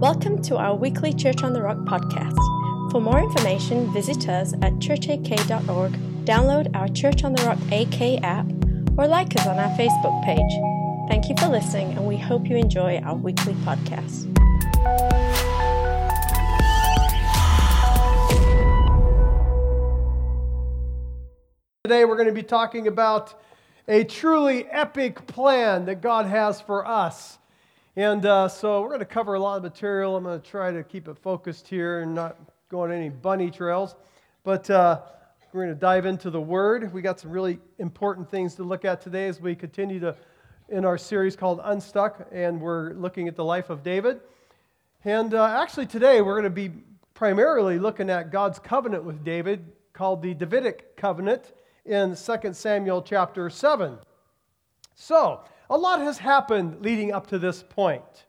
Welcome to our weekly Church on the Rock podcast. For more information, visit us at churchak.org, download our Church on the Rock AK app, or like us on our Facebook page. Thank you for listening, and we hope you enjoy our weekly podcast. Today we're going to be talking about a truly epic plan that God has for us. And uh, so we're going to cover a lot of material. I'm going to try to keep it focused here and not go on any bunny trails. But uh, we're going to dive into the Word. We got some really important things to look at today as we continue to in our series called Unstuck, and we're looking at the life of David. And uh, actually, today we're going to be primarily looking at God's covenant with David, called the Davidic covenant in 2 Samuel chapter 7. So, a lot has happened leading up to this point.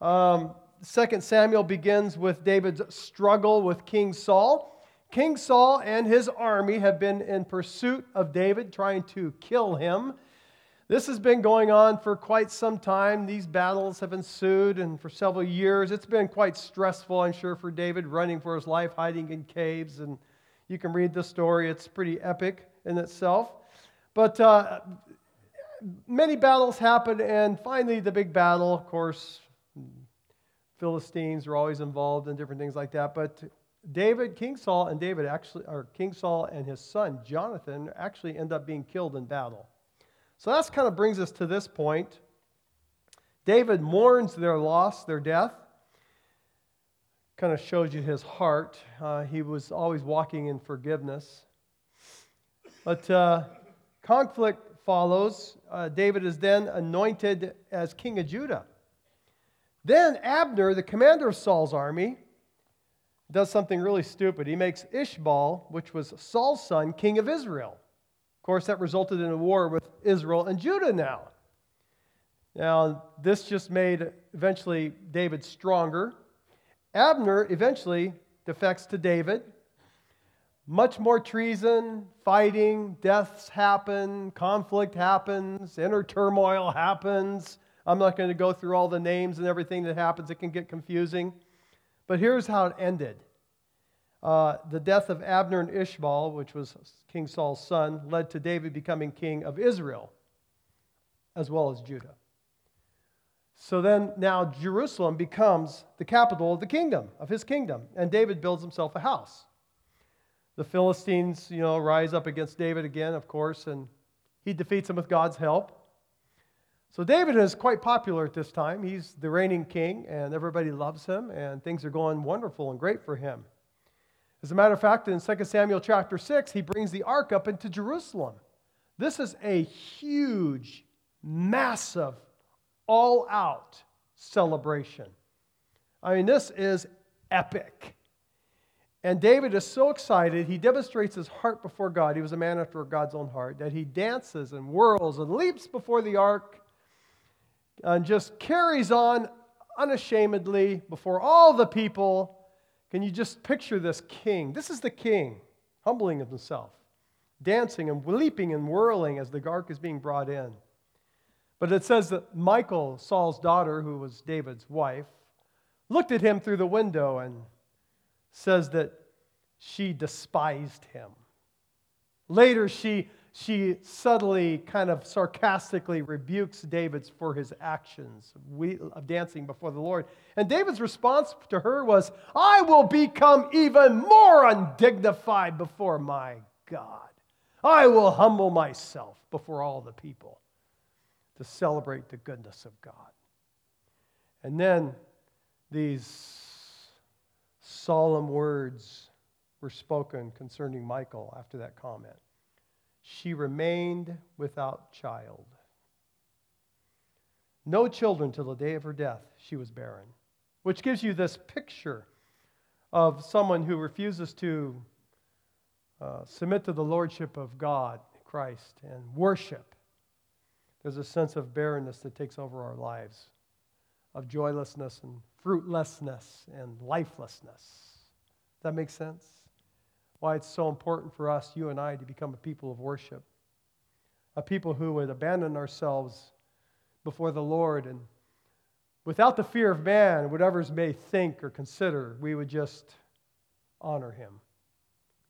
Um, 2 Samuel begins with David's struggle with King Saul. King Saul and his army have been in pursuit of David, trying to kill him. This has been going on for quite some time. These battles have ensued, and for several years. It's been quite stressful, I'm sure, for David, running for his life, hiding in caves. And you can read the story, it's pretty epic in itself. But uh, many battles happen, and finally, the big battle, of course, Philistines are always involved in different things like that. But David, King Saul, and David actually, or King Saul and his son Jonathan actually end up being killed in battle. So that kind of brings us to this point. David mourns their loss, their death. Kind of shows you his heart. Uh, he was always walking in forgiveness. But uh, conflict follows. Uh, David is then anointed as king of Judah. Then Abner, the commander of Saul's army, does something really stupid. He makes Ishbaal, which was Saul's son, king of Israel. Of course, that resulted in a war with Israel and Judah now. Now, this just made eventually David stronger. Abner eventually defects to David much more treason, fighting, deaths happen, conflict happens, inner turmoil happens. I'm not going to go through all the names and everything that happens, it can get confusing. But here's how it ended uh, the death of Abner and Ishmael, which was King Saul's son, led to David becoming king of Israel as well as Judah. So then now Jerusalem becomes the capital of the kingdom, of his kingdom, and David builds himself a house. The Philistines, you know, rise up against David again, of course, and he defeats them with God's help. So David is quite popular at this time. He's the reigning king, and everybody loves him, and things are going wonderful and great for him. As a matter of fact, in 2 Samuel chapter 6, he brings the ark up into Jerusalem. This is a huge, massive, all out celebration. I mean, this is epic. And David is so excited, he demonstrates his heart before God. He was a man after God's own heart, that he dances and whirls and leaps before the ark and just carries on unashamedly before all the people. Can you just picture this king? This is the king, humbling himself, dancing and leaping and whirling as the ark is being brought in. But it says that Michal, Saul's daughter, who was David's wife, looked at him through the window and says that she despised him. Later, she, she subtly, kind of sarcastically rebukes David for his actions of dancing before the Lord. And David's response to her was, I will become even more undignified before my God. I will humble myself before all the people to celebrate the goodness of God. And then these solemn words were spoken concerning Michal after that comment. She remained without child. No children till the day of her death, she was barren. Which gives you this picture of someone who refuses to uh, submit to the lordship of God, Christ, and worship. There's a sense of barrenness that takes over our lives, of joylessness and fruitlessness and lifelessness. Does that make sense? Why it's so important for us, you and I, to become a people of worship, a people who would abandon ourselves before the Lord and without the fear of man, whatever's may think or consider, we would just honor him.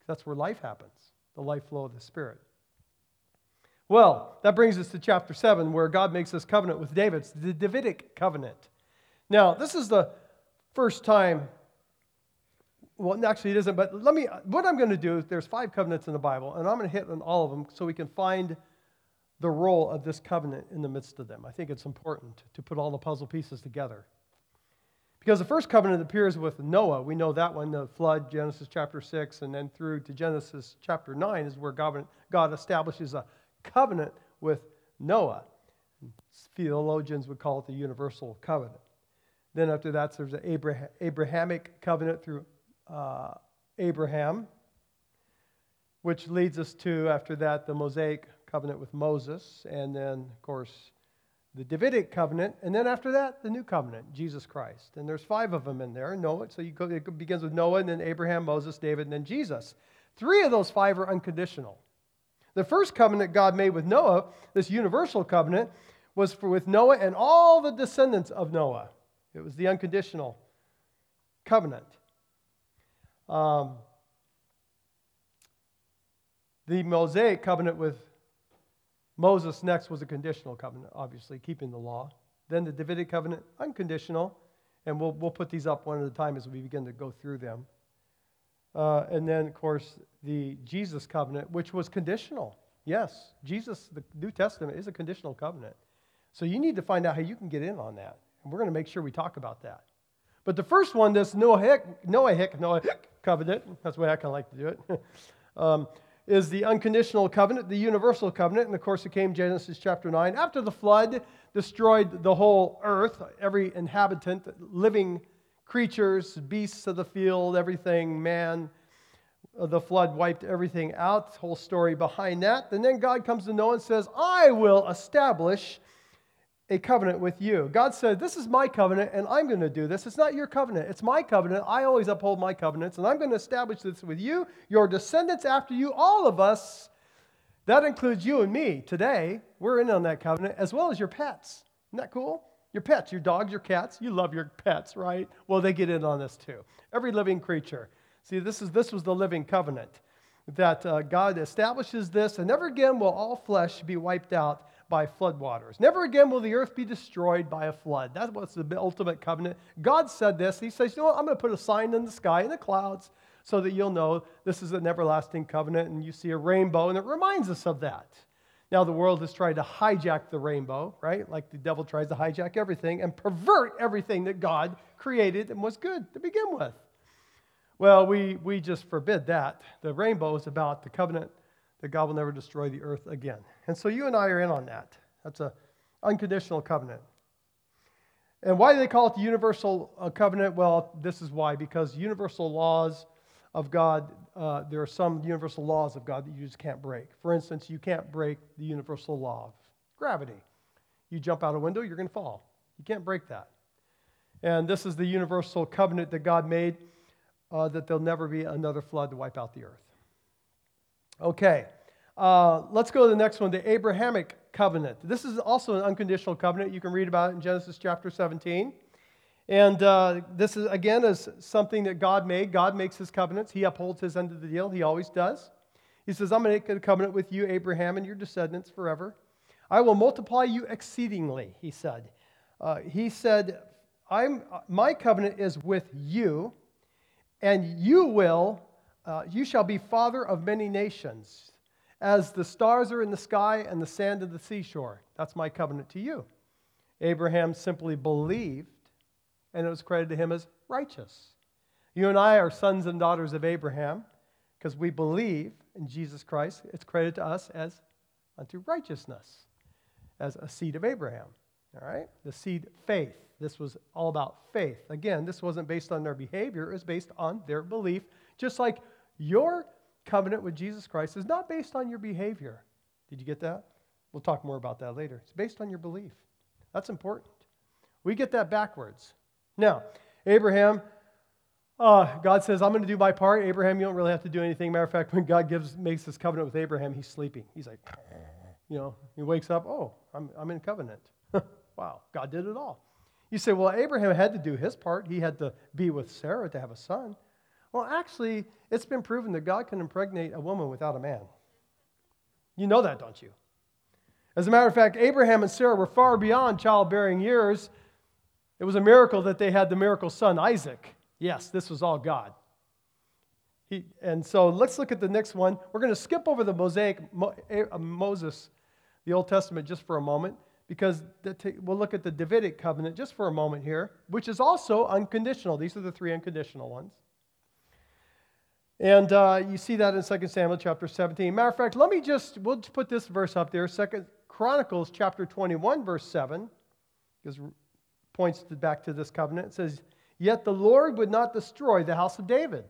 That's where life happens, the life flow of the Spirit. Well, that brings us to chapter 7, where God makes this covenant with David. It's the Davidic covenant. Now, this is the first time, well, actually, it isn't, but let me, what I'm going to do is there's five covenants in the Bible, and I'm going to hit on all of them so we can find the role of this covenant in the midst of them. I think it's important to put all the puzzle pieces together. Because the first covenant appears with Noah. We know that one, the flood, Genesis chapter 6, and then through to Genesis chapter 9 is where God, God establishes a covenant with Noah. Theologians would call it the universal covenant. Then after that, there's the Abraham, Abrahamic covenant through uh, Abraham, which leads us to, after that, the Mosaic covenant with Moses, and then, of course, the Davidic covenant, and then after that, the new covenant, Jesus Christ. And there's five of them in there. Noah, so you go, it begins with Noah, and then Abraham, Moses, David, and then Jesus. Three of those five are unconditional. The first covenant God made with Noah, this universal covenant, was for, with Noah and all the descendants of Noah. It was the unconditional covenant. Um, the Mosaic covenant with Moses next was a conditional covenant, obviously, keeping the law. Then the Davidic covenant, unconditional. And we'll, we'll put these up one at a time as we begin to go through them. Uh, and then, of course, the Jesus covenant, which was conditional. Yes, Jesus, the New Testament, is a conditional covenant. So you need to find out how you can get in on that. And we're going to make sure we talk about that. But the first one, this Noahic, Noahic, Noahic covenant, that's the way I kind of like to do it, um, is the unconditional covenant, the universal covenant. And of course, it came Genesis chapter 9. After the flood destroyed the whole earth, every inhabitant, living creatures, beasts of the field, everything, man, uh, the flood wiped everything out. Whole story behind that. And then God comes to Noah and says, I will establish a covenant with you. God said, This is my covenant, and I'm going to do this. It's not your covenant, it's my covenant. I always uphold my covenants, and I'm going to establish this with you, your descendants after you, all of us. That includes you and me today. We're in on that covenant, as well as your pets. Isn't that cool? Your pets, your dogs, your cats. You love your pets, right? Well, they get in on this too. Every living creature. See, this, is, this was the living covenant that uh, God establishes this, and never again will all flesh be wiped out by floodwaters. Never again will the earth be destroyed by a flood. That's what's the ultimate covenant. God said this. He says, You know what? I'm going to put a sign in the sky, in the clouds, so that you'll know this is an everlasting covenant. And you see a rainbow, and it reminds us of that. Now, the world has tried to hijack the rainbow, right? Like the devil tries to hijack everything and pervert everything that God created and was good to begin with. Well, we, we just forbid that. The rainbow is about the covenant that God will never destroy the earth again. And so you and I are in on that. That's an unconditional covenant. And why do they call it the universal uh, covenant? Well, this is why because universal laws of God, uh, there are some universal laws of God that you just can't break. For instance, you can't break the universal law of gravity. You jump out a window, you're going to fall. You can't break that. And this is the universal covenant that God made uh, that there'll never be another flood to wipe out the earth. Okay, uh, let's go to the next one the Abrahamic covenant. This is also an unconditional covenant. You can read about it in Genesis chapter 17. And uh, this is, again, is something that God made. God makes his covenants. He upholds his end of the deal. He always does. He says, I'm going to make a covenant with you, Abraham, and your descendants forever. I will multiply you exceedingly, he said. Uh, he said, I'm, My covenant is with you, and you will uh, you shall be father of many nations, as the stars are in the sky and the sand of the seashore. That's my covenant to you. Abraham simply believed, and it was credited to him as righteous. You and I are sons and daughters of Abraham because we believe in Jesus Christ. It's credited to us as unto righteousness, as a seed of Abraham. All right? The seed faith. This was all about faith. Again, this wasn't based on their behavior, it was based on their belief, just like your covenant with Jesus Christ is not based on your behavior. Did you get that? We'll talk more about that later. It's based on your belief. That's important. We get that backwards. Now, Abraham, uh, God says, I'm going to do my part. Abraham, you don't really have to do anything. Matter of fact, when God gives, makes this covenant with Abraham, he's sleeping. He's like, you know, he wakes up, oh, I'm, I'm in covenant. wow, God did it all. You say, well, Abraham had to do his part. He had to be with Sarah to have a son. Well, actually, it's been proven that God can impregnate a woman without a man. You know that, don't you? As a matter of fact, Abraham and Sarah were far beyond childbearing years. It was a miracle that they had the miracle son, Isaac. Yes, this was all God. He, and so let's look at the next one. We're going to skip over the Mosaic, uh, Moses, the Old Testament, just for a moment because we'll look at the Davidic covenant just for a moment here, which is also unconditional. These are the three unconditional ones. And uh, you see that in 2 Samuel chapter 17. Matter of fact, let me just, we'll just put this verse up there, 2 Chronicles chapter 21, verse 7, because points back to this covenant. It says, Yet the Lord would not destroy the house of David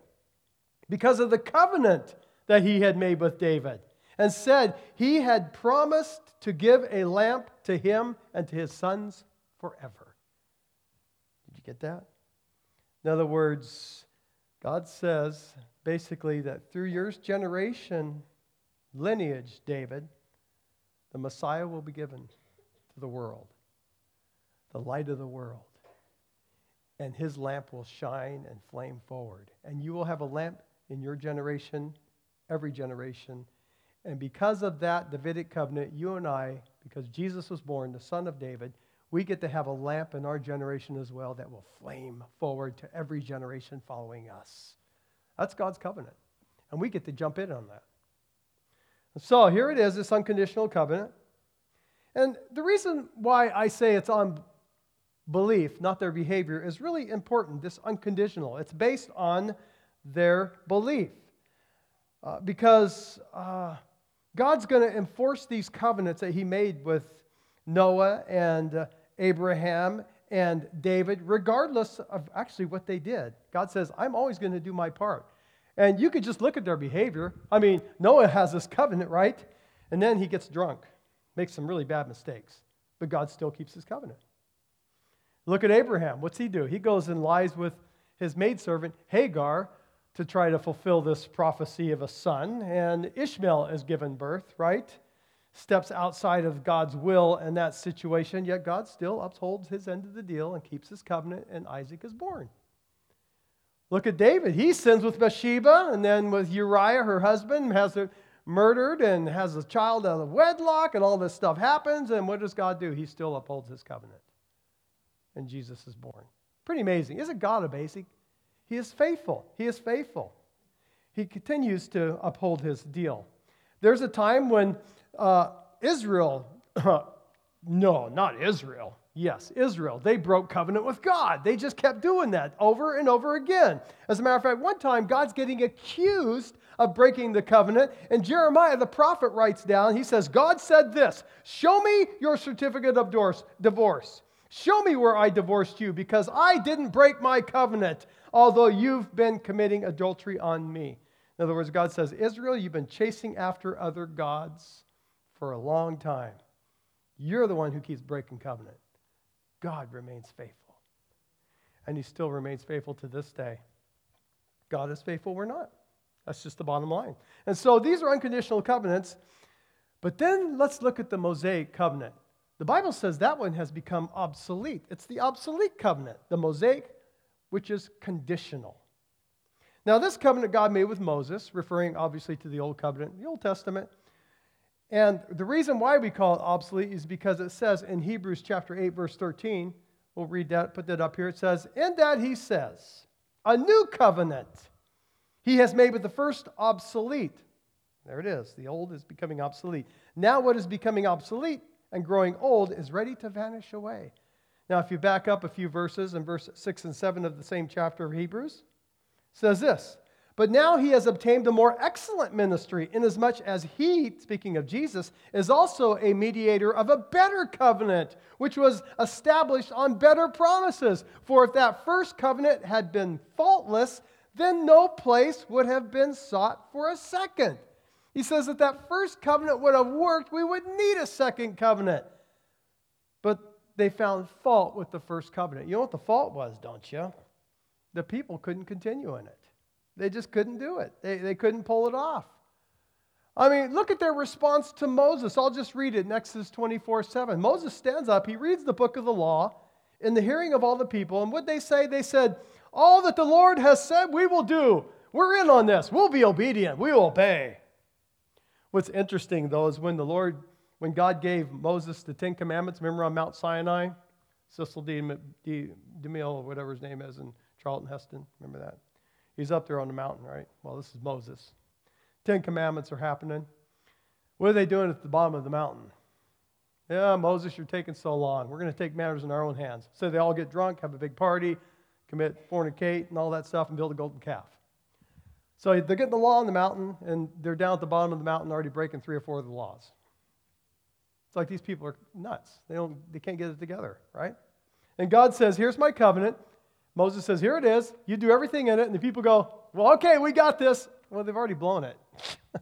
because of the covenant that he had made with David and said he had promised to give a lamp to him and to his sons forever. Did you get that? In other words, God says basically that through your generation, lineage, David, the Messiah will be given to the world, the light of the world. And his lamp will shine and flame forward. And you will have a lamp in your generation, every generation, and because of that Davidic covenant, you and I, because Jesus was born, the son of David, we get to have a lamp in our generation as well that will flame forward to every generation following us. That's God's covenant. And we get to jump in on that. So here it is, this unconditional covenant. And the reason why I say it's on belief, not their behavior, is really important. This unconditional. It's based on their belief. Uh, because uh, God's going to enforce these covenants that he made with Noah and uh, Abraham and David, regardless of actually what they did. God says, I'm always going to do my part. And you could just look at their behavior. I mean, Noah has this covenant, right? And then he gets drunk, makes some really bad mistakes, but God still keeps his covenant. Look at Abraham. What's he do? He goes and lies with his maidservant, Hagar, to try to fulfill this prophecy of a son. And Ishmael is given birth, right? Steps outside of God's will in that situation, yet God still upholds his end of the deal and keeps his covenant, and Isaac is born. Look at David. He sins with Bathsheba, and then with Uriah, her husband, has her murdered and has a child out of wedlock, and all this stuff happens. And what does God do? He still upholds his covenant. And Jesus is born. Pretty amazing. Isn't God amazing? He is faithful. He is faithful. He continues to uphold his deal. There's a time when uh, Israel, no, not Israel, yes, Israel, they broke covenant with God. They just kept doing that over and over again. As a matter of fact, one time God's getting accused of breaking the covenant, and Jeremiah the prophet writes down, he says, God said this Show me your certificate of divorce. Show me where I divorced you because I didn't break my covenant although you've been committing adultery on me. In other words, God says, Israel, you've been chasing after other gods for a long time. You're the one who keeps breaking covenant. God remains faithful. And he still remains faithful to this day. God is faithful, we're not. That's just the bottom line. And so these are unconditional covenants. But then let's look at the Mosaic covenant. The Bible says that one has become obsolete. It's the obsolete covenant. The Mosaic which is conditional. Now, this covenant God made with Moses, referring obviously to the Old Covenant, the Old Testament. And the reason why we call it obsolete is because it says in Hebrews chapter 8, verse 13, we'll read that, put that up here. It says, In that he says, a new covenant he has made with the first obsolete. There it is. The old is becoming obsolete. Now, what is becoming obsolete and growing old is ready to vanish away. Now, if you back up a few verses in verse 6 and 7 of the same chapter of Hebrews, says this But now he has obtained a more excellent ministry, inasmuch as he, speaking of Jesus, is also a mediator of a better covenant, which was established on better promises. For if that first covenant had been faultless, then no place would have been sought for a second. He says that that first covenant would have worked, we would need a second covenant. But they found fault with the first covenant. You know what the fault was, don't you? The people couldn't continue in it. They just couldn't do it, they, they couldn't pull it off. I mean, look at their response to Moses. I'll just read it in Exodus 24 7. Moses stands up, he reads the book of the law, in the hearing of all the people. And what they say? They said, All that the Lord has said, we will do. We're in on this. We'll be obedient. We will obey. What's interesting, though, is when the Lord, when God gave Moses the Ten Commandments, remember on Mount Sinai? Cecil B. DeMille, whatever his name is, and Charlton Heston, remember that? He's up there on the mountain, right? Well, this is Moses. Ten Commandments are happening. What are they doing at the bottom of the mountain? Yeah, Moses, you're taking so long. We're going to take matters in our own hands. So they all get drunk, have a big party, commit fornicate, and all that stuff, and build a golden calf. So they're getting the law on the mountain, and they're down at the bottom of the mountain already breaking three or four of the laws. It's like these people are nuts. They, don't, they can't get it together, right? And God says, Here's my covenant. Moses says, Here it is. You do everything in it. And the people go, Well, okay, we got this. Well, they've already blown it.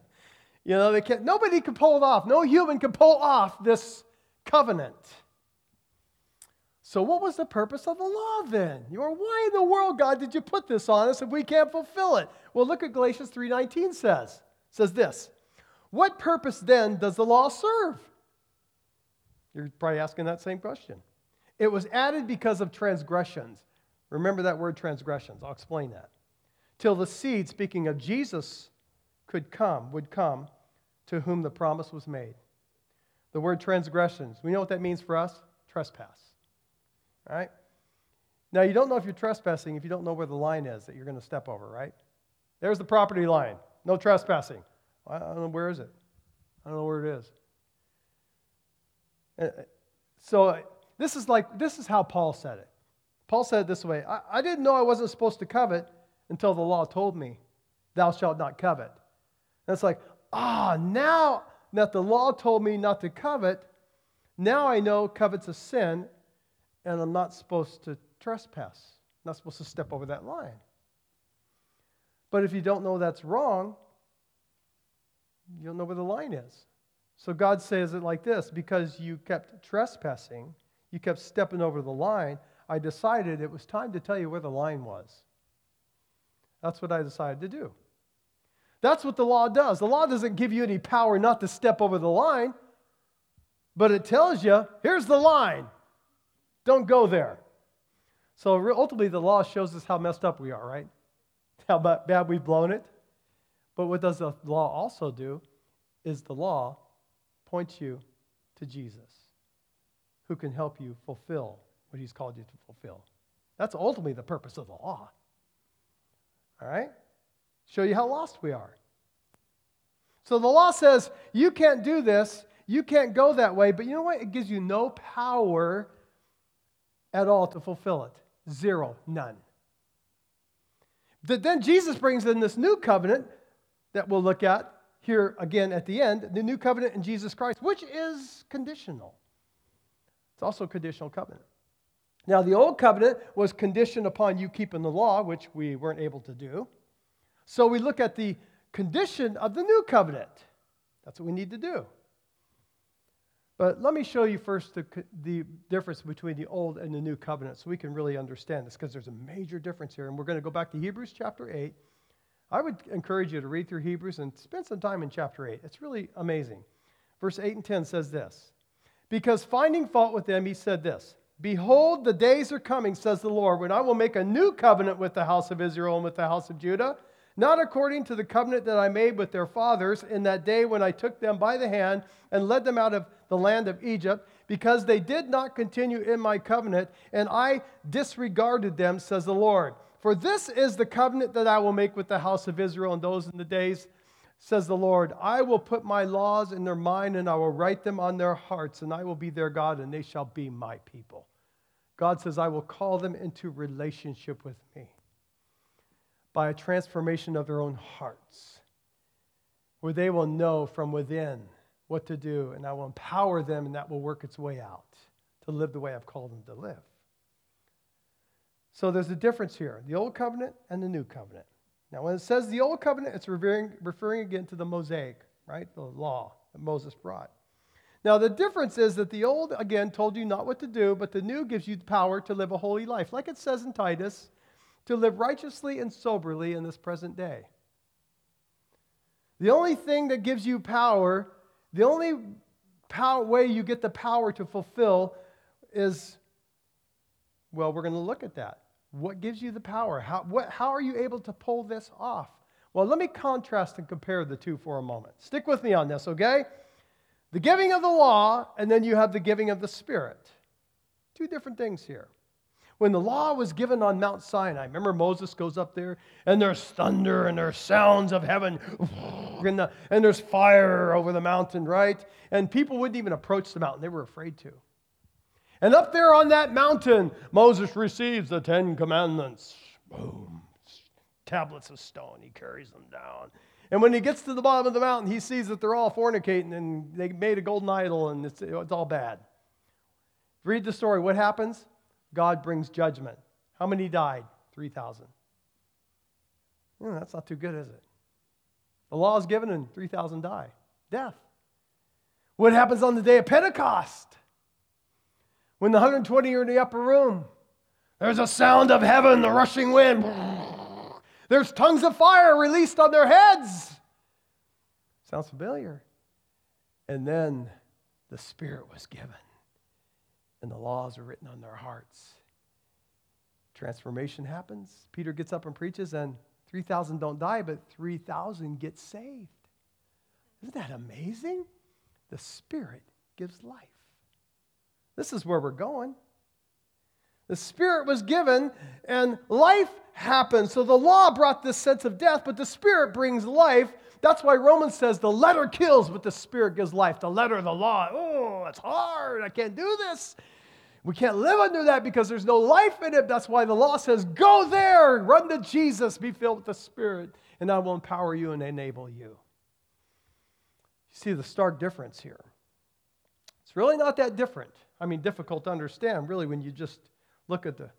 you know, they can't, nobody can pull it off. No human can pull off this covenant. So, what was the purpose of the law then? You are, why in the world, God, did you put this on us if we can't fulfill it? Well, look at Galatians 3:19 says. It says this. What purpose then does the law serve? You're probably asking that same question. It was added because of transgressions. Remember that word transgressions. I'll explain that. Till the seed, speaking of Jesus, could come, would come, to whom the promise was made. The word transgressions, we know what that means for us? Trespass. Right? Now, you don't know if you're trespassing if you don't know where the line is that you're going to step over, right? There's the property line. No trespassing. I don't know where is it. I don't know where it is. Uh, so this is like this is how Paul said it. Paul said it this way: I, I didn't know I wasn't supposed to covet until the law told me, "Thou shalt not covet." And it's like, ah, now that the law told me not to covet, now I know covet's a sin, and I'm not supposed to trespass. I'm not supposed to step over that line. But if you don't know that's wrong, you don't know where the line is. So God says it like this because you kept trespassing, you kept stepping over the line, I decided it was time to tell you where the line was. That's what I decided to do. That's what the law does. The law doesn't give you any power not to step over the line, but it tells you here's the line. Don't go there. So ultimately, the law shows us how messed up we are, right? How bad we've blown it. But what does the law also do is the law points you to Jesus, who can help you fulfill what he's called you to fulfill. That's ultimately the purpose of the law. All right? Show you how lost we are. So the law says, you can't do this, you can't go that way, but you know what? It gives you no power at all to fulfill it. Zero, none. But then Jesus brings in this new covenant that we'll look at here again at the end, the new covenant in Jesus Christ, which is conditional. It's also a conditional covenant. Now, the old covenant was conditioned upon you keeping the law, which we weren't able to do. So we look at the condition of the new covenant. That's what we need to do. But let me show you first the, the difference between the old and the new covenant so we can really understand this because there's a major difference here. And we're going to go back to Hebrews chapter 8 I would encourage you to read through Hebrews and spend some time in chapter 8. It's really amazing. Verse 8 and 10 says this Because finding fault with them, he said this Behold, the days are coming, says the Lord, when I will make a new covenant with the house of Israel and with the house of Judah, not according to the covenant that I made with their fathers in that day when I took them by the hand and led them out of the land of Egypt, because they did not continue in my covenant, and I disregarded them, says the Lord. For this is the covenant that I will make with the house of Israel and those in the days, says the Lord. I will put my laws in their mind and I will write them on their hearts, and I will be their God, and they shall be my people. God says, I will call them into relationship with me by a transformation of their own hearts, where they will know from within what to do, and I will empower them, and that will work its way out to live the way I've called them to live. So there's a difference here the Old Covenant and the New Covenant. Now, when it says the Old Covenant, it's referring, referring again to the Mosaic, right? The law that Moses brought. Now, the difference is that the Old, again, told you not what to do, but the New gives you the power to live a holy life. Like it says in Titus, to live righteously and soberly in this present day. The only thing that gives you power, the only way you get the power to fulfill is Well, we're going to look at that. What gives you the power? How, what, how are you able to pull this off? Well, let me contrast and compare the two for a moment. Stick with me on this, okay? The giving of the law, and then you have the giving of the Spirit. Two different things here. When the law was given on Mount Sinai, remember Moses goes up there and there's thunder and there's sounds of heaven and, the, and there's fire over the mountain, right? And people wouldn't even approach the mountain, they were afraid to. And up there on that mountain, Moses receives the Ten Commandments. Boom. Tablets of stone. He carries them down. And when he gets to the bottom of the mountain, he sees that they're all fornicating and they made a golden idol and it's, it's all bad. Read the story. What happens? God brings judgment. How many died? 3,000. Hmm, that's not too good, is it? The law is given and 3,000 die. Death. What happens on the day of Pentecost? When the 120 are in the upper room, there's a sound of heaven, the rushing wind. There's tongues of fire released on their heads. Sounds familiar. And then the Spirit was given and the laws are written on their hearts. Transformation happens. Peter gets up and preaches, and 3,000 don't die, but 3,000 get saved. Isn't that amazing? The Spirit gives life. This is where we're going. The Spirit was given, and life happened. So the law brought this sense of death, but the Spirit brings life. That's why Romans says the letter kills, but the Spirit gives life. The letter, the law, oh, it's hard. I can't do this. We can't live under that because there's no life in it. That's why the law says, go there, run to Jesus, be filled with the Spirit, and I will empower you and enable you. You see the stark difference here. It's really not that different. I mean, difficult to understand, really, when you just look at the,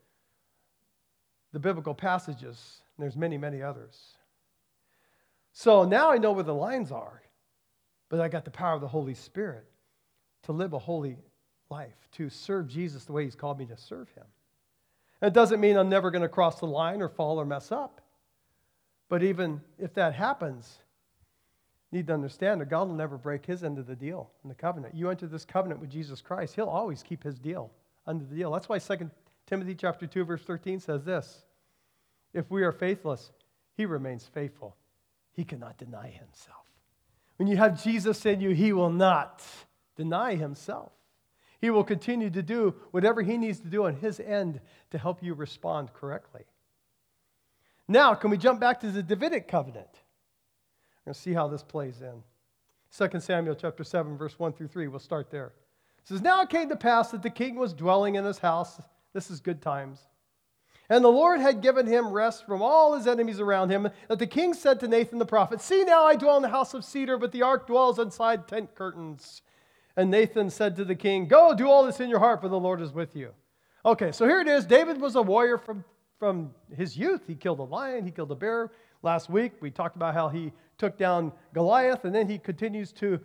the biblical passages. there's many, many others. So now I know where the lines are, but I got the power of the Holy Spirit to live a holy life, to serve Jesus the way He's called me to serve Him. It doesn't mean I'm never going to cross the line or fall or mess up. But even if that happens, you need to understand that God will never break His end of the deal in the covenant. You enter this covenant with Jesus Christ, He'll always keep His deal under the deal. That's why 2 Timothy chapter 2, verse 13 says this If we are faithless, He remains faithful. He cannot deny Himself. When you have Jesus in you, He will not deny Himself. He will continue to do whatever he needs to do on his end to help you respond correctly. Now, can we jump back to the Davidic covenant? We're going to see how this plays in. 2 Samuel chapter 7, verse 1 through 3. We'll start there. It says, Now it came to pass that the king was dwelling in his house. This is good times. And the Lord had given him rest from all his enemies around him. That the king said to Nathan the prophet, See now, I dwell in the house of cedar, but the ark dwells inside tent curtains. And Nathan said to the king, Go, do all this in your heart, for the Lord is with you. Okay, so here it is. David was a warrior from, from his youth. He killed a lion, he killed a bear. Last week, we talked about how he took down Goliath, and then he continues to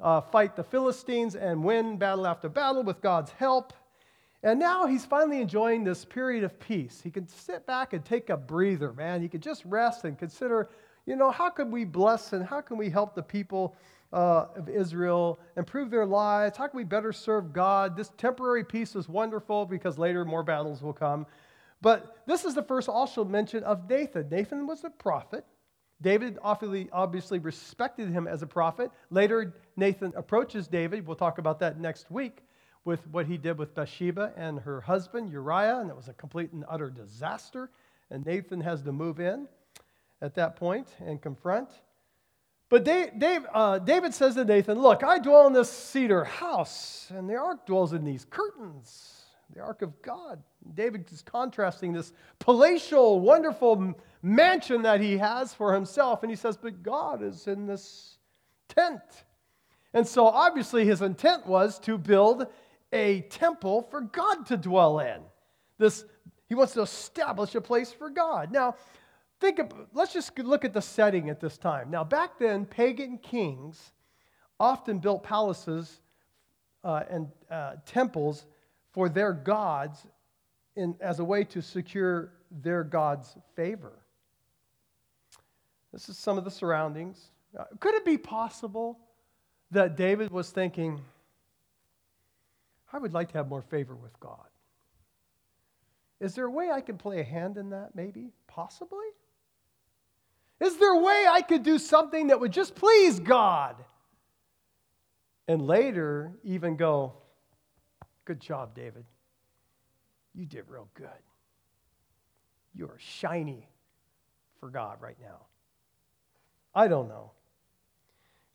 uh, fight the Philistines and win battle after battle with God's help. And now he's finally enjoying this period of peace. He can sit back and take a breather, man. He can just rest and consider, you know, how can we bless and how can we help the people uh, of Israel, improve their lives? How can we better serve God? This temporary peace is wonderful because later more battles will come. But this is the first also mention of Nathan. Nathan was a prophet. David obviously respected him as a prophet. Later, Nathan approaches David. We'll talk about that next week with what he did with Bathsheba and her husband Uriah, and it was a complete and utter disaster. And Nathan has to move in at that point and confront. But Dave, uh, David says to Nathan, Look, I dwell in this cedar house, and the ark dwells in these curtains, the ark of God. David is contrasting this palatial, wonderful mansion that he has for himself, and he says, But God is in this tent. And so obviously his intent was to build a temple for God to dwell in. This, he wants to establish a place for God. Now, Think of, let's just look at the setting at this time. Now, back then, pagan kings often built palaces uh, and uh, temples for their gods in, as a way to secure their god's favor. This is some of the surroundings. Uh, could it be possible that David was thinking, I would like to have more favor with God? Is there a way I can play a hand in that, maybe? Possibly? Is there a way I could do something that would just please God? And later, even go, Good job, David. You did real good. You are shiny for God right now. I don't know.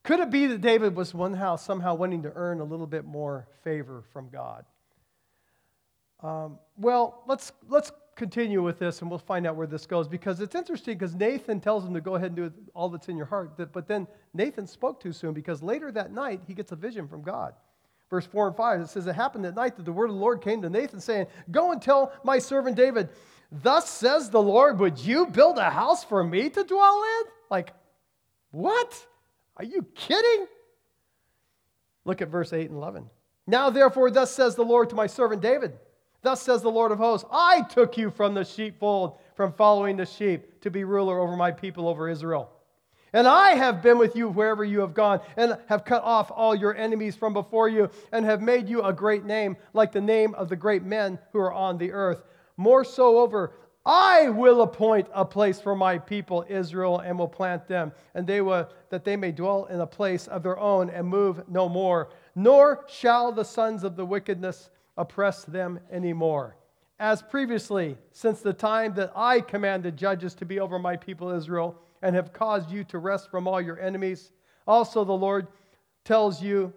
Could it be that David was one house somehow wanting to earn a little bit more favor from God? Um, well, let's, let's continue with this and we'll find out where this goes because it's interesting because Nathan tells him to go ahead and do all that's in your heart. But then Nathan spoke too soon because later that night he gets a vision from God. Verse 4 and 5, it says, It happened at night that the word of the Lord came to Nathan, saying, Go and tell my servant David, Thus says the Lord, Would you build a house for me to dwell in? Like, what? Are you kidding? Look at verse 8 and 11. Now, therefore, thus says the Lord to my servant David, Thus says the Lord of hosts, I took you from the sheepfold, from following the sheep, to be ruler over my people, over Israel. And I have been with you wherever you have gone, and have cut off all your enemies from before you, and have made you a great name, like the name of the great men who are on the earth. More so over, I will appoint a place for my people Israel, and will plant them, and they will that they may dwell in a place of their own and move no more. Nor shall the sons of the wickedness oppress them anymore. As previously, since the time that I commanded judges to be over my people Israel, and have caused you to rest from all your enemies, also the Lord tells you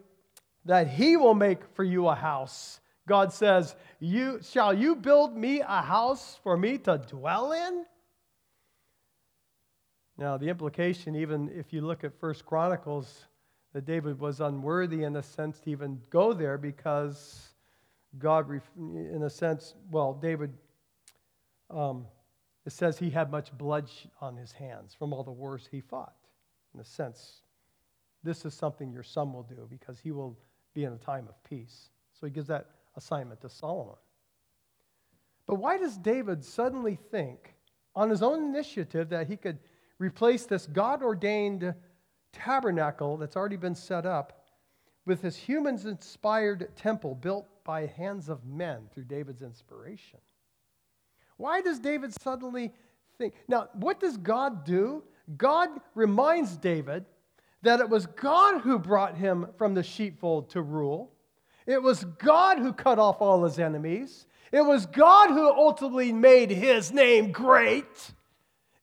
that he will make for you a house. God says, "You shall you build me a house for me to dwell in?" Now, the implication even if you look at First Chronicles that David was unworthy in a sense to even go there because God, in a sense, well, David, um, it says he had much blood on his hands from all the wars he fought. In a sense, this is something your son will do because he will be in a time of peace. So he gives that assignment to Solomon. But why does David suddenly think, on his own initiative, that he could replace this God ordained tabernacle that's already been set up with this human inspired temple built by hands of men through David's inspiration. Why does David suddenly think? Now, what does God do? God reminds David that it was God who brought him from the sheepfold to rule. It was God who cut off all his enemies. It was God who ultimately made his name great.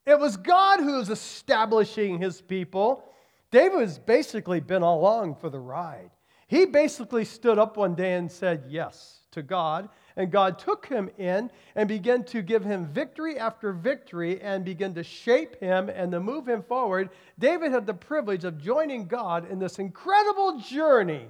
It was God who was establishing his people. David has basically been along for the ride. He basically stood up one day and said yes to God, and God took him in and began to give him victory after victory and began to shape him and to move him forward. David had the privilege of joining God in this incredible journey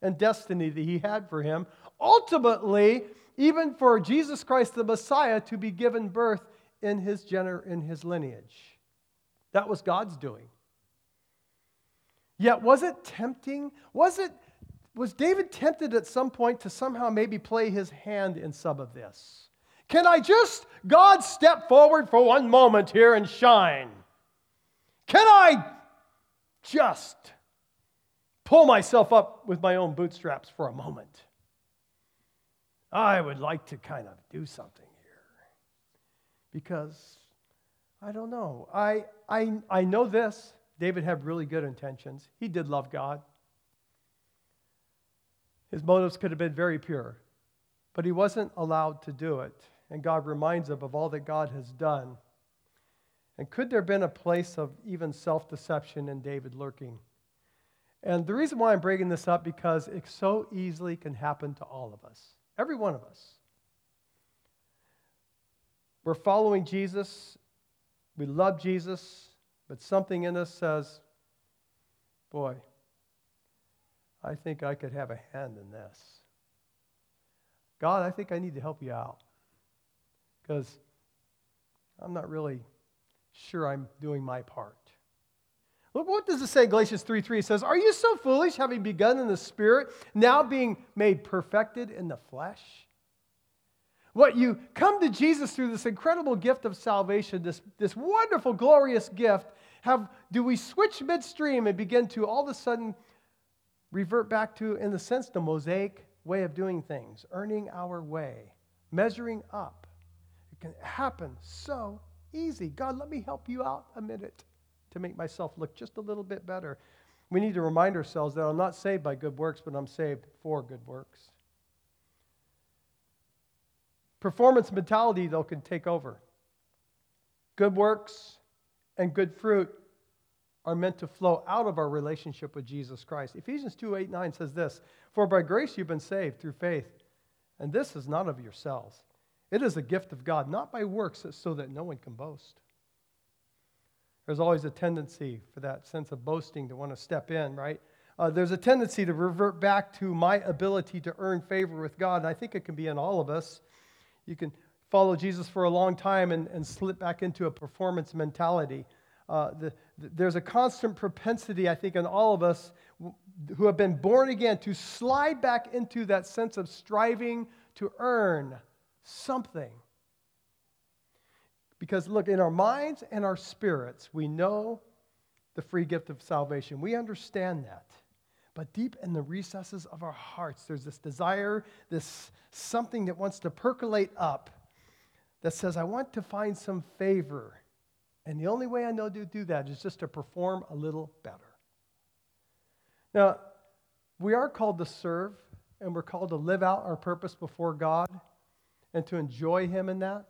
and destiny that he had for him. Ultimately, even for Jesus Christ the Messiah to be given birth in his, gener- in his lineage. That was God's doing. Yet, was it tempting? Was it was David tempted at some point to somehow maybe play his hand in some of this? Can I just, God, step forward for one moment here and shine? Can I just pull myself up with my own bootstraps for a moment? I would like to kind of do something here because I don't know. I, I, I know this. David had really good intentions. He did love God. His motives could have been very pure, but he wasn't allowed to do it. And God reminds him of all that God has done. And could there have been a place of even self deception in David lurking? And the reason why I'm bringing this up because it so easily can happen to all of us, every one of us. We're following Jesus, we love Jesus, but something in us says, boy, I think I could have a hand in this. God, I think I need to help you out because I'm not really sure I'm doing my part. Look, what does it say? Galatians 3 3 says, Are you so foolish, having begun in the spirit, now being made perfected in the flesh? What you come to Jesus through this incredible gift of salvation, this, this wonderful, glorious gift, have do we switch midstream and begin to all of a sudden revert back to, in the sense, the Mosaic way of doing things, earning our way, measuring up. It can happen so easy. God, let me help you out a minute to make myself look just a little bit better. We need to remind ourselves that I'm not saved by good works, but I'm saved for good works. Performance mentality, though, can take over. Good works and good fruit are meant to flow out of our relationship with Jesus Christ. Ephesians 2 8 9 says this For by grace you've been saved through faith, and this is not of yourselves. It is a gift of God, not by works, so that no one can boast. There's always a tendency for that sense of boasting to want to step in, right? Uh, there's a tendency to revert back to my ability to earn favor with God, and I think it can be in all of us. You can follow Jesus for a long time and, and slip back into a performance mentality. Uh, the, the, there's a constant propensity, I think, in all of us who have been born again to slide back into that sense of striving to earn something. Because, look, in our minds and our spirits, we know the free gift of salvation. We understand that. But deep in the recesses of our hearts, there's this desire, this something that wants to percolate up that says, I want to find some favor. And the only way I know to do that is just to perform a little better. Now, we are called to serve, and we're called to live out our purpose before God and to enjoy Him in that.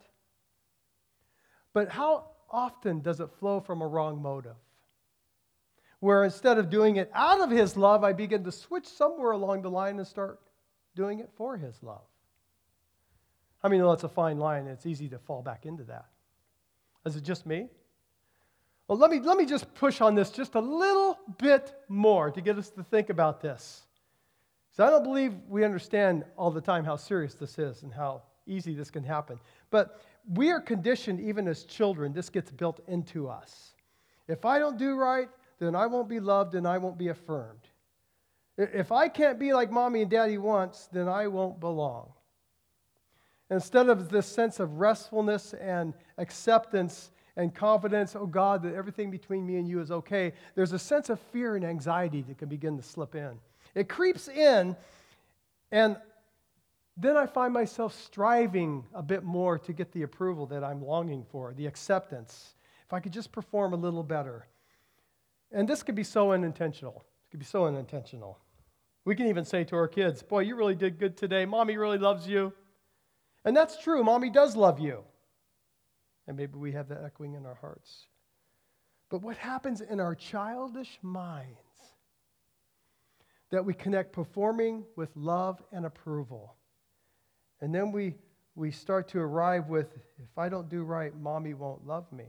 But how often does it flow from a wrong motive? Where instead of doing it out of His love, I begin to switch somewhere along the line and start doing it for His love. I mean, that's a fine line. It's easy to fall back into that. Is it just me? Well, let me, let me just push on this just a little bit more to get us to think about this. So I don't believe we understand all the time how serious this is and how easy this can happen. But we are conditioned, even as children, this gets built into us. If I don't do right, then I won't be loved and I won't be affirmed. If I can't be like mommy and daddy wants, then I won't belong. Instead of this sense of restfulness and acceptance and confidence, oh God, that everything between me and you is okay, there's a sense of fear and anxiety that can begin to slip in. It creeps in, and then I find myself striving a bit more to get the approval that I'm longing for, the acceptance. If I could just perform a little better. And this could be so unintentional. It could be so unintentional. We can even say to our kids, Boy, you really did good today. Mommy really loves you. And that's true. Mommy does love you. And maybe we have that echoing in our hearts. But what happens in our childish minds that we connect performing with love and approval? And then we, we start to arrive with if I don't do right, mommy won't love me.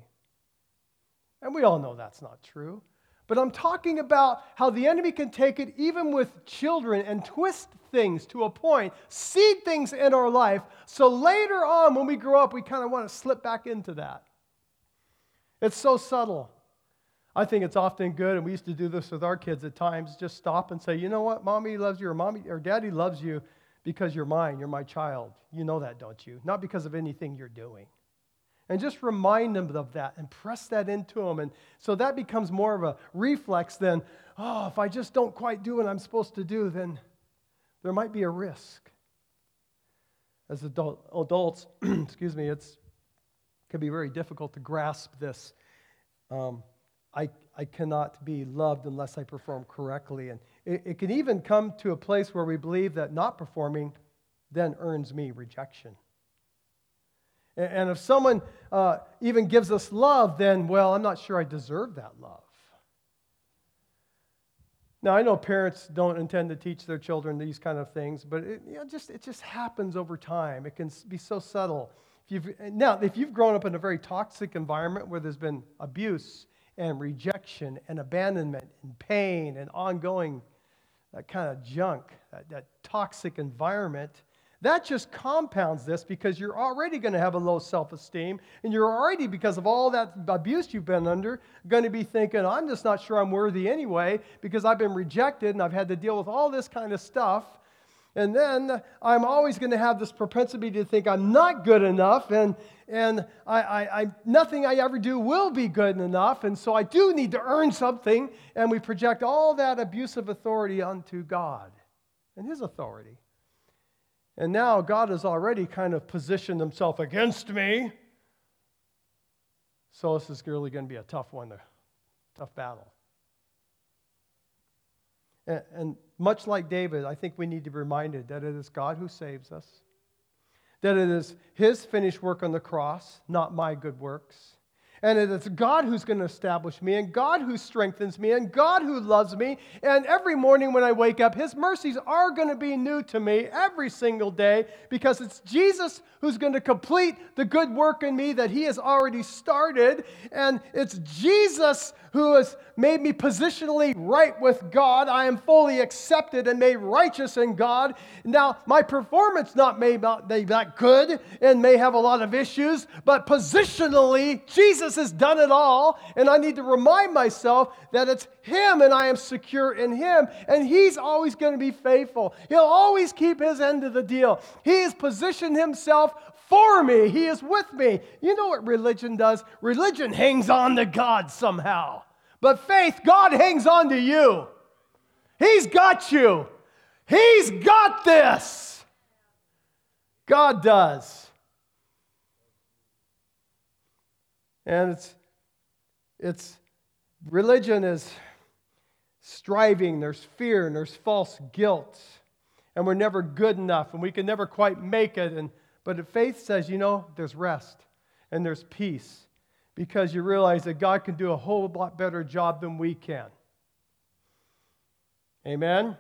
And we all know that's not true. But I'm talking about how the enemy can take it even with children and twist things to a point, seed things in our life, so later on when we grow up, we kind of want to slip back into that. It's so subtle. I think it's often good, and we used to do this with our kids at times, just stop and say, you know what, mommy loves you, or mommy or daddy loves you, because you're mine, you're my child. You know that, don't you? Not because of anything you're doing. And just remind them of that and press that into them. And so that becomes more of a reflex than, oh, if I just don't quite do what I'm supposed to do, then there might be a risk. As adult, adults, excuse me, it's it can be very difficult to grasp this. Um, I, I cannot be loved unless I perform correctly. And it, it can even come to a place where we believe that not performing then earns me rejection. And, and if someone uh, even gives us love, then, well, I'm not sure I deserve that love. Now, I know parents don't intend to teach their children these kind of things, but it, you know, just, it just happens over time. It can be so subtle. If you've, eh, now, if you've grown up in a very toxic environment where there's been abuse, and rejection and abandonment and pain and ongoing that kind of junk, that, that toxic environment, that just compounds this because you're already going to have a low self esteem, and you're already, because of all that abuse you've been under, going to be thinking, I'm just not sure I'm worthy anyway because I've been rejected and I've had to deal with all this kind of stuff. And then I'm always going to have this propensity to think I'm not good enough, and, and I, I, I, nothing I ever do will be good enough, and so I do need to earn something. And we project all that abusive authority onto God and His authority. And now God has already kind of positioned himself against me. So this is really going to be a tough one, a tough battle. And, and much like David, I think we need to be reminded that it is God who saves us, that it is his finished work on the cross, not my good works and it's God who's going to establish me, and God who strengthens me, and God who loves me. And every morning when I wake up, His mercies are going to be new to me every single day because it's Jesus who's going to complete the good work in me that He has already started. And it's Jesus who has made me positionally right with God. I am fully accepted and made righteous in God. Now, my performance not may not be that good and may have a lot of issues, but positionally, Jesus has done it all. And I need to remind myself that it's Him and I am secure in Him. And He's always going to be faithful. He'll always keep His end of the deal. He has positioned Himself for me. He is with me. You know what religion does? Religion hangs on to God somehow. But faith, God hangs on to you. He's got you. He's got this. God does. And it's, it's religion is striving, there's fear, and there's false guilt. And we're never good enough, and we can never quite make it. And, but faith says, you know, there's rest and there's peace because you realize that God can do a whole lot better job than we can. Amen?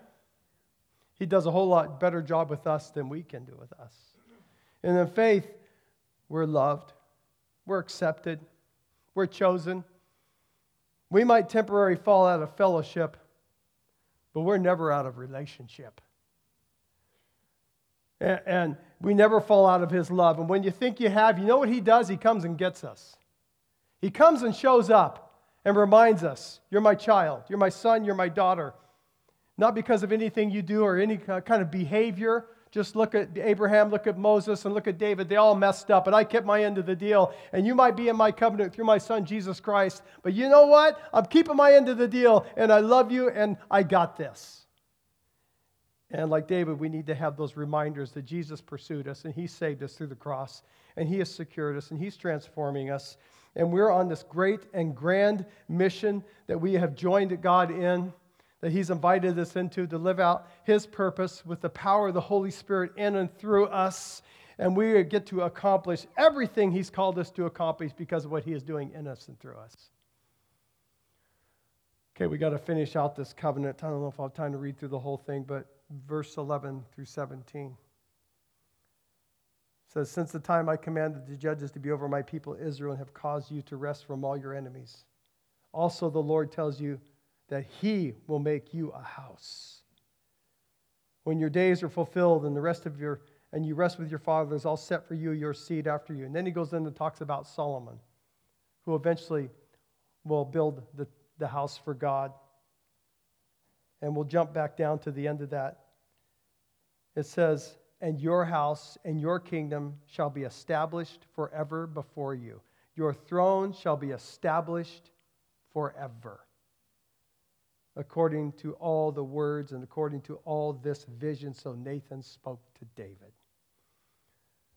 He does a whole lot better job with us than we can do with us. And in faith, we're loved, we're accepted, we're chosen. We might temporarily fall out of fellowship, but we're never out of relationship. And, we never fall out of his love. And when you think you have, you know what he does? He comes and gets us. He comes and shows up and reminds us you're my child, you're my son, you're my daughter. Not because of anything you do or any kind of behavior. Just look at Abraham, look at Moses, and look at David. They all messed up, and I kept my end of the deal. And you might be in my covenant through my son, Jesus Christ. But you know what? I'm keeping my end of the deal, and I love you, and I got this. And like David, we need to have those reminders that Jesus pursued us, and he saved us through the cross, and he has secured us, and he's transforming us. And we're on this great and grand mission that we have joined God in, that He's invited us into to live out His purpose with the power of the Holy Spirit in and through us. And we get to accomplish everything He's called us to accomplish because of what He is doing in us and through us. Okay, we got to finish out this covenant. I don't know if I'll have time to read through the whole thing, but verse 11 through 17 says, Since the time I commanded the judges to be over my people Israel and have caused you to rest from all your enemies. Also, the Lord tells you that He will make you a house. When your days are fulfilled and the rest of your and you rest with your fathers, I'll set for you your seed after you. And then he goes in and talks about Solomon, who eventually will build the, the house for God. And we'll jump back down to the end of that. It says, and your house and your kingdom shall be established forever before you. Your throne shall be established forever. According to all the words and according to all this vision, so Nathan spoke to David.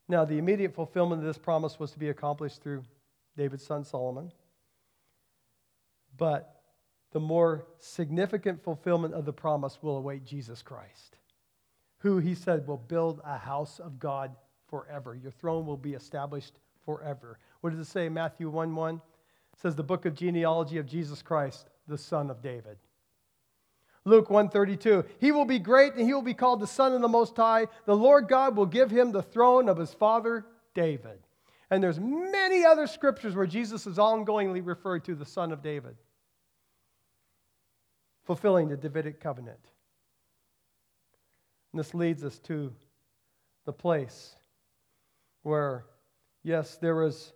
Now, the immediate fulfillment of this promise was to be accomplished through David's son Solomon. But the more significant fulfillment of the promise will await Jesus Christ who he said will build a house of God forever. Your throne will be established forever. What does it say Matthew 1 1? It says the book of genealogy of Jesus Christ, the son of David. Luke 132 He will be great and he will be called the Son of the Most High. The Lord God will give him the throne of his father David. And there's many other scriptures where Jesus is ongoingly referred to the Son of David, fulfilling the Davidic covenant. And this leads us to the place where, yes, there was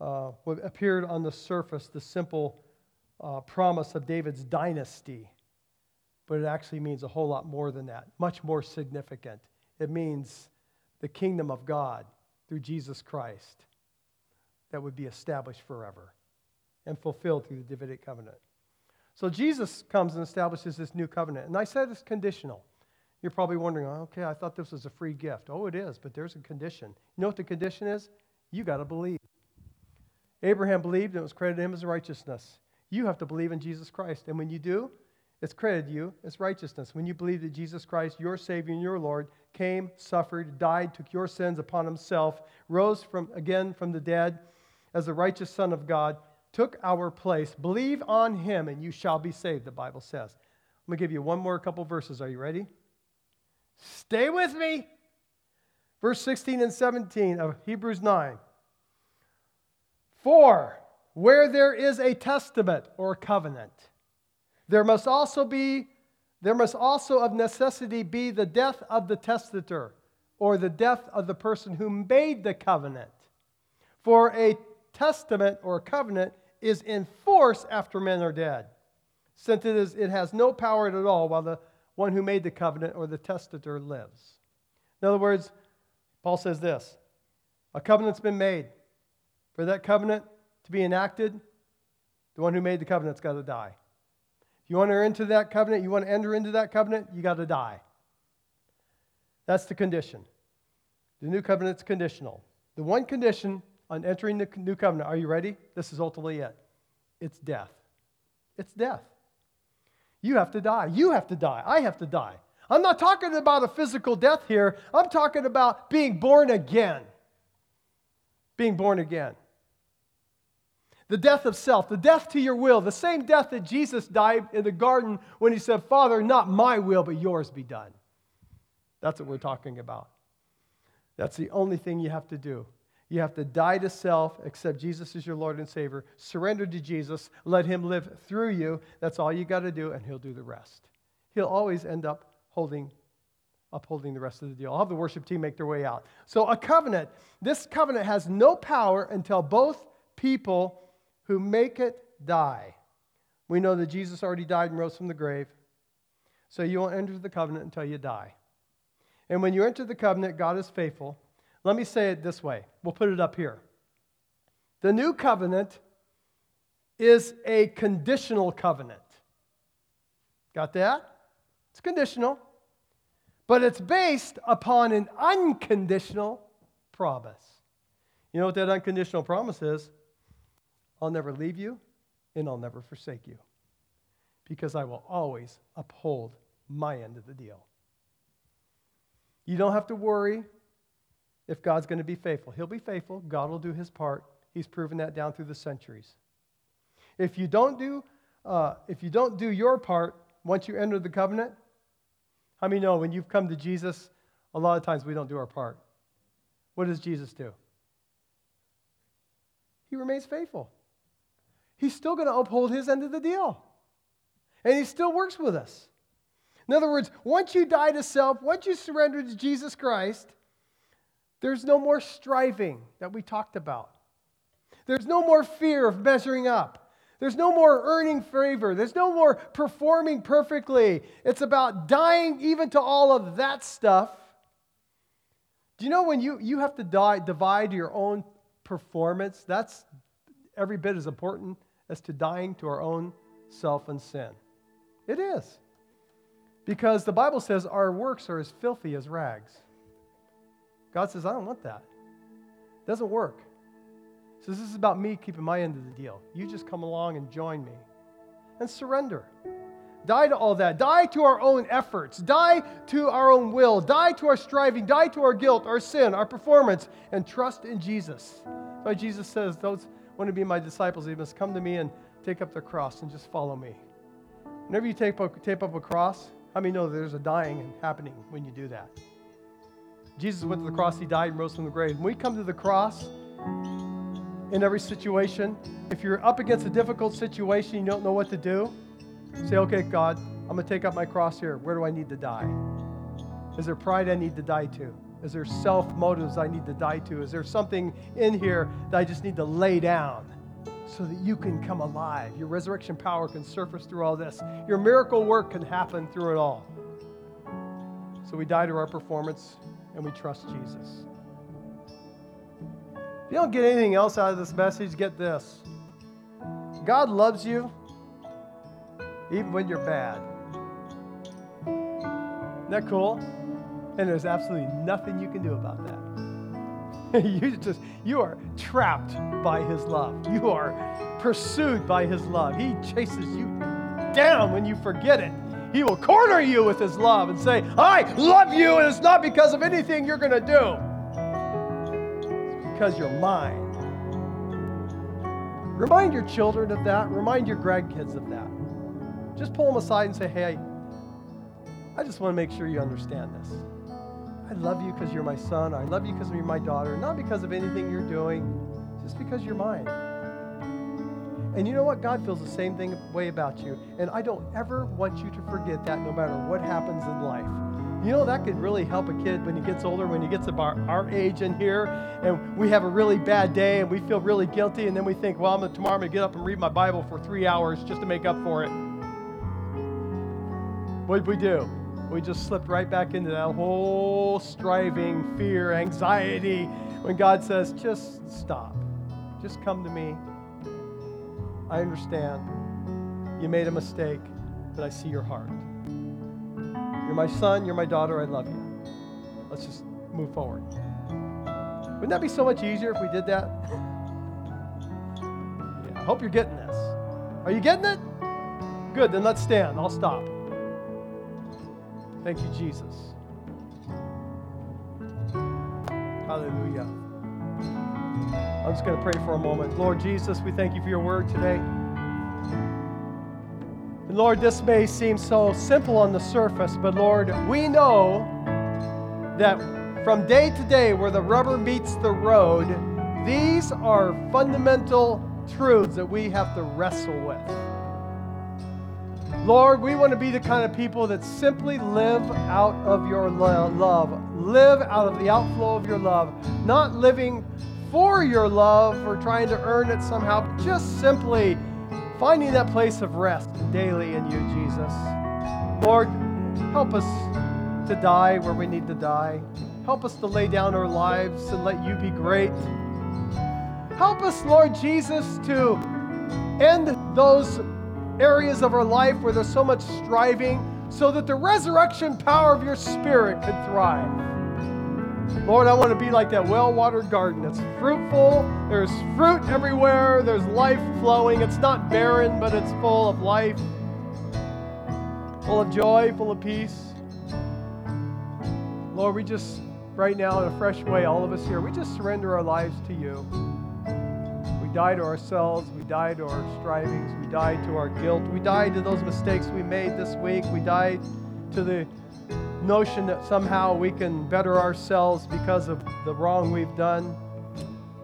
uh, what appeared on the surface the simple uh, promise of David's dynasty, but it actually means a whole lot more than that, much more significant. It means the kingdom of God through Jesus Christ that would be established forever and fulfilled through the Davidic covenant. So Jesus comes and establishes this new covenant. And I said it's conditional. You're probably wondering, okay, I thought this was a free gift. Oh, it is, but there's a condition. You know what the condition is? You got to believe. Abraham believed and it was credited to him as righteousness. You have to believe in Jesus Christ. And when you do, it's credited you as righteousness. When you believe that Jesus Christ, your Savior and your Lord, came, suffered, died, took your sins upon himself, rose from again from the dead as the righteous Son of God, took our place. Believe on him and you shall be saved, the Bible says. I'm going to give you one more couple verses. Are you ready? Stay with me. Verse 16 and 17 of Hebrews 9. For where there is a testament or covenant, there must also be there must also of necessity be the death of the testator or the death of the person who made the covenant. For a testament or covenant is in force after men are dead, since it, is, it has no power at all while the one who made the covenant or the testator lives. In other words, Paul says this a covenant's been made. For that covenant to be enacted, the one who made the covenant's got to die. You want to enter into that covenant, you want to enter into that covenant, you got to die. That's the condition. The new covenant's conditional. The one condition on entering the new covenant, are you ready? This is ultimately it. It's death. It's death. You have to die. You have to die. I have to die. I'm not talking about a physical death here. I'm talking about being born again. Being born again. The death of self, the death to your will, the same death that Jesus died in the garden when he said, Father, not my will, but yours be done. That's what we're talking about. That's the only thing you have to do. You have to die to self, accept Jesus as your Lord and Savior, surrender to Jesus, let Him live through you. That's all you got to do, and He'll do the rest. He'll always end up holding, upholding the rest of the deal. I'll have the worship team make their way out. So, a covenant, this covenant has no power until both people who make it die. We know that Jesus already died and rose from the grave. So, you won't enter the covenant until you die. And when you enter the covenant, God is faithful let me say it this way. We'll put it up here. The new covenant is a conditional covenant. Got that? It's conditional, but it's based upon an unconditional promise. You know what that unconditional promise is? I'll never leave you and I'll never forsake you because I will always uphold my end of the deal. You don't have to worry if God's going to be faithful. He'll be faithful. God will do his part. He's proven that down through the centuries. If you don't do, uh, if you don't do your part once you enter the covenant, how many know when you've come to Jesus, a lot of times we don't do our part. What does Jesus do? He remains faithful. He's still going to uphold his end of the deal. And he still works with us. In other words, once you die to self, once you surrender to Jesus Christ, there's no more striving that we talked about. There's no more fear of measuring up. There's no more earning favor. There's no more performing perfectly. It's about dying even to all of that stuff. Do you know when you, you have to die, divide your own performance? That's every bit as important as to dying to our own self and sin. It is. Because the Bible says our works are as filthy as rags. God says, I don't want that. It doesn't work. So This is about me keeping my end of the deal. You just come along and join me and surrender. Die to all that. Die to our own efforts. Die to our own will. Die to our striving. Die to our guilt, our sin, our performance, and trust in Jesus. That's why Jesus says, Those want to be my disciples, they must come to me and take up their cross and just follow me. Whenever you take up, take up a cross, how many know there's a dying happening when you do that? Jesus went to the cross, he died and rose from the grave. When we come to the cross, in every situation, if you're up against a difficult situation, you don't know what to do, say, okay, God, I'm going to take up my cross here. Where do I need to die? Is there pride I need to die to? Is there self motives I need to die to? Is there something in here that I just need to lay down so that you can come alive? Your resurrection power can surface through all this. Your miracle work can happen through it all. So we die to our performance and we trust Jesus. If you don't get anything else out of this message, get this God loves you even when you're bad. Isn't that cool? And there's absolutely nothing you can do about that. you just you are trapped by his love. You are pursued by his love. He chases you down when you forget it. He will corner you with his love and say, I love you, and it's not because of anything you're going to do. It's because you're mine. Remind your children of that. Remind your grandkids of that. Just pull them aside and say, hey, I just want to make sure you understand this. I love you because you're my son. I love you because you're my daughter. Not because of anything you're doing, just because you're mine. And you know what? God feels the same thing way about you. And I don't ever want you to forget that no matter what happens in life. You know, that could really help a kid when he gets older, when he gets about our age in here, and we have a really bad day and we feel really guilty, and then we think, well, I'm gonna, tomorrow I'm going to get up and read my Bible for three hours just to make up for it. What did we do? We just slipped right back into that whole striving, fear, anxiety, when God says, just stop. Just come to me. I understand. You made a mistake, but I see your heart. You're my son, you're my daughter, I love you. Let's just move forward. Wouldn't that be so much easier if we did that? yeah, I hope you're getting this. Are you getting it? Good, then let's stand. I'll stop. Thank you, Jesus. Hallelujah. I'm just going to pray for a moment. Lord Jesus, we thank you for your word today. And Lord, this may seem so simple on the surface, but Lord, we know that from day to day where the rubber meets the road, these are fundamental truths that we have to wrestle with. Lord, we want to be the kind of people that simply live out of your love, live out of the outflow of your love, not living for your love or trying to earn it somehow, but just simply finding that place of rest daily in you, Jesus. Lord, help us to die where we need to die. Help us to lay down our lives and let you be great. Help us, Lord Jesus, to end those areas of our life where there's so much striving so that the resurrection power of your spirit could thrive. Lord, I want to be like that well watered garden. It's fruitful, there's fruit everywhere, there's life flowing. It's not barren, but it's full of life, full of joy, full of peace. Lord, we just, right now, in a fresh way, all of us here, we just surrender our lives to you. Die to ourselves, we die to our strivings, we die to our guilt, we die to those mistakes we made this week, we die to the notion that somehow we can better ourselves because of the wrong we've done.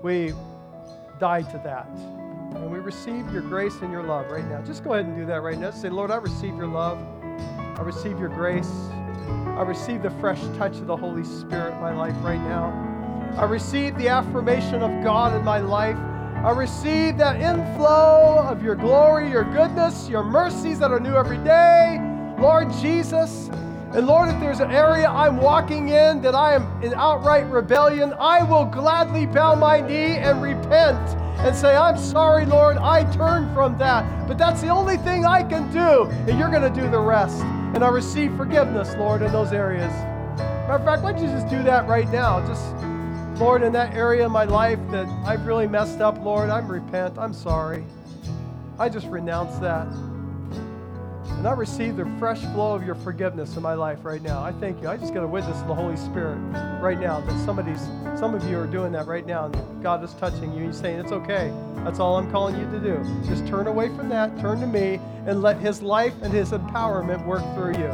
We die to that. And we receive your grace and your love right now. Just go ahead and do that right now. Say, Lord, I receive your love. I receive your grace. I receive the fresh touch of the Holy Spirit in my life right now. I receive the affirmation of God in my life. I receive that inflow of your glory, your goodness, your mercies that are new every day. Lord Jesus, and Lord, if there's an area I'm walking in that I am in outright rebellion, I will gladly bow my knee and repent and say, I'm sorry, Lord, I turn from that. But that's the only thing I can do, and you're going to do the rest. And I receive forgiveness, Lord, in those areas. Matter of fact, why don't you just do that right now? Just, Lord, in that area of my life that I've really messed up, Lord, I'm repent. I'm sorry. I just renounce that. And I receive the fresh flow of your forgiveness in my life right now. I thank you. I just got a witness of the Holy Spirit right now that somebody's, some of you are doing that right now. And God is touching you. He's saying, It's okay. That's all I'm calling you to do. Just turn away from that, turn to me, and let His life and His empowerment work through you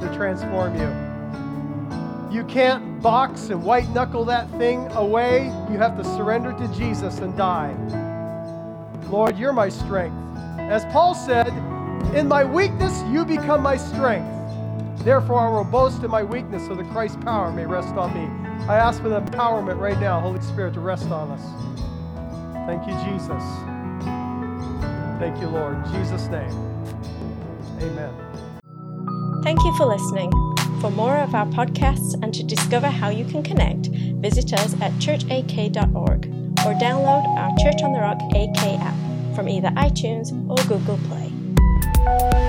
to transform you. You can't box and white knuckle that thing away. You have to surrender to Jesus and die. Lord, you're my strength. As Paul said, in my weakness, you become my strength. Therefore, I will boast in my weakness so that Christ's power may rest on me. I ask for the empowerment right now, Holy Spirit, to rest on us. Thank you, Jesus. Thank you, Lord. In Jesus' name. Amen. Thank you for listening. For more of our podcasts and to discover how you can connect, visit us at churchak.org or download our Church on the Rock AK app from either iTunes or Google Play.